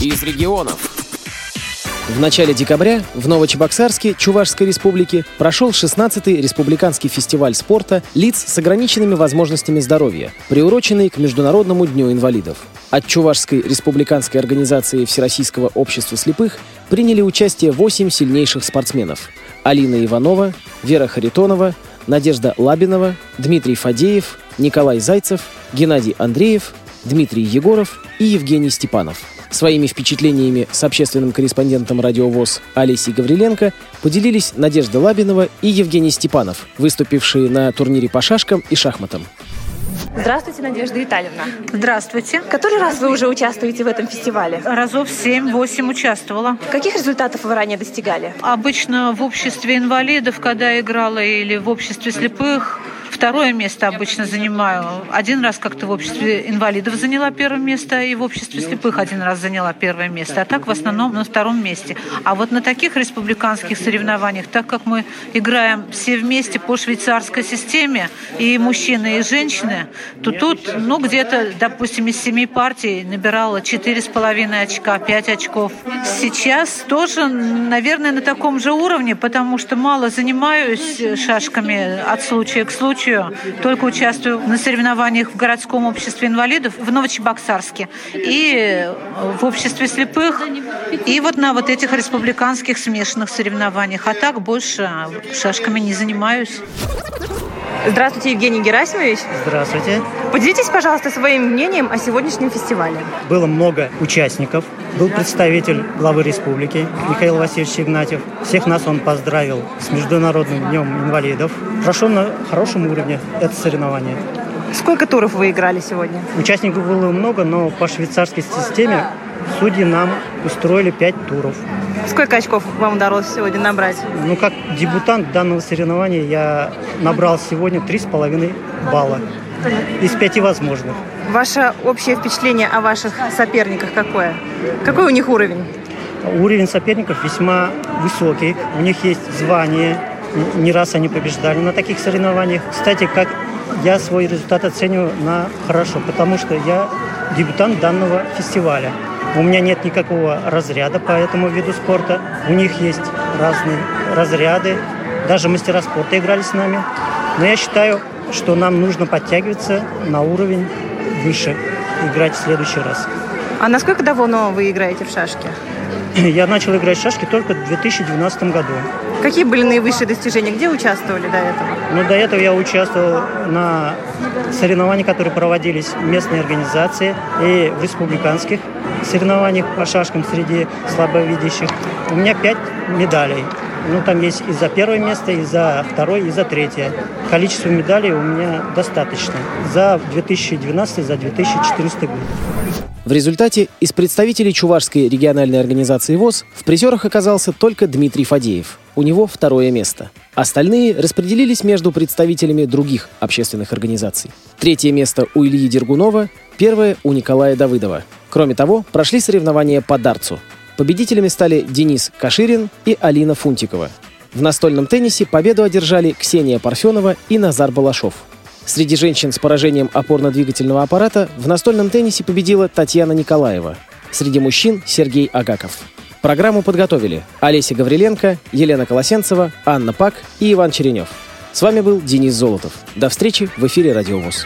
из регионов. В начале декабря в Новочебоксарске Чувашской республики прошел 16-й республиканский фестиваль спорта лиц с ограниченными возможностями здоровья, приуроченный к Международному дню инвалидов. От Чувашской республиканской организации Всероссийского общества слепых приняли участие 8 сильнейших спортсменов. Алина Иванова, Вера Харитонова, Надежда Лабинова, Дмитрий Фадеев, Николай Зайцев, Геннадий Андреев, Дмитрий Егоров и Евгений Степанов. Своими впечатлениями с общественным корреспондентом «Радиовоз» Олесей Гавриленко поделились Надежда Лабинова и Евгений Степанов, выступившие на турнире по шашкам и шахматам. Здравствуйте, Надежда Витальевна. Здравствуйте. Который раз вы уже участвуете в этом фестивале? Разов 7-8 участвовала. Каких результатов вы ранее достигали? Обычно в обществе инвалидов, когда играла, или в обществе слепых, Второе место обычно занимаю. Один раз как-то в обществе инвалидов заняла первое место, и в обществе слепых один раз заняла первое место. А так в основном на втором месте. А вот на таких республиканских соревнованиях, так как мы играем все вместе по швейцарской системе, и мужчины, и женщины, то тут, ну, где-то, допустим, из семи партий набирала четыре с половиной очка, пять очков. Сейчас тоже, наверное, на таком же уровне, потому что мало занимаюсь шашками от случая к случаю случаю только участвую на соревнованиях в городском обществе инвалидов в Новочебоксарске и в обществе слепых, и вот на вот этих республиканских смешанных соревнованиях. А так больше шашками не занимаюсь. Здравствуйте, Евгений Герасимович. Здравствуйте. Поделитесь, пожалуйста, своим мнением о сегодняшнем фестивале. Было много участников. Был представитель главы республики Михаил Васильевич Игнатьев. Всех нас он поздравил с Международным днем инвалидов. Прошел на хорошем уровне это соревнование. Сколько туров вы играли сегодня? Участников было много, но по швейцарской системе судьи нам устроили пять туров. Сколько очков вам удалось сегодня набрать? Ну, как дебютант данного соревнования я набрал сегодня три с половиной балла из пяти возможных. Ваше общее впечатление о ваших соперниках какое? Какой у них уровень? Уровень соперников весьма высокий. У них есть звание. Не раз они побеждали на таких соревнованиях. Кстати, как я свой результат оцениваю на хорошо, потому что я дебютант данного фестиваля. У меня нет никакого разряда по этому виду спорта. У них есть разные разряды. Даже мастера спорта играли с нами. Но я считаю, что нам нужно подтягиваться на уровень выше, играть в следующий раз. А насколько давно вы играете в шашки? Я начал играть в шашки только в 2012 году. Какие были наивысшие достижения? Где участвовали до этого? Ну, до этого я участвовал на соревнованиях, которые проводились в местной организации и в республиканских соревнованиях по шашкам среди слабовидящих. У меня пять медалей. Ну, там есть и за первое место, и за второе, и за третье. Количество медалей у меня достаточно. За 2012, за 2014 год. В результате из представителей Чувашской региональной организации ВОЗ в призерах оказался только Дмитрий Фадеев. У него второе место. Остальные распределились между представителями других общественных организаций. Третье место у Ильи Дергунова, первое у Николая Давыдова. Кроме того, прошли соревнования по дартсу. Победителями стали Денис Каширин и Алина Фунтикова. В настольном теннисе победу одержали Ксения Парфенова и Назар Балашов – Среди женщин с поражением опорно-двигательного аппарата в настольном теннисе победила Татьяна Николаева. Среди мужчин – Сергей Агаков. Программу подготовили Олеся Гавриленко, Елена Колосенцева, Анна Пак и Иван Черенев. С вами был Денис Золотов. До встречи в эфире «Радиовоз».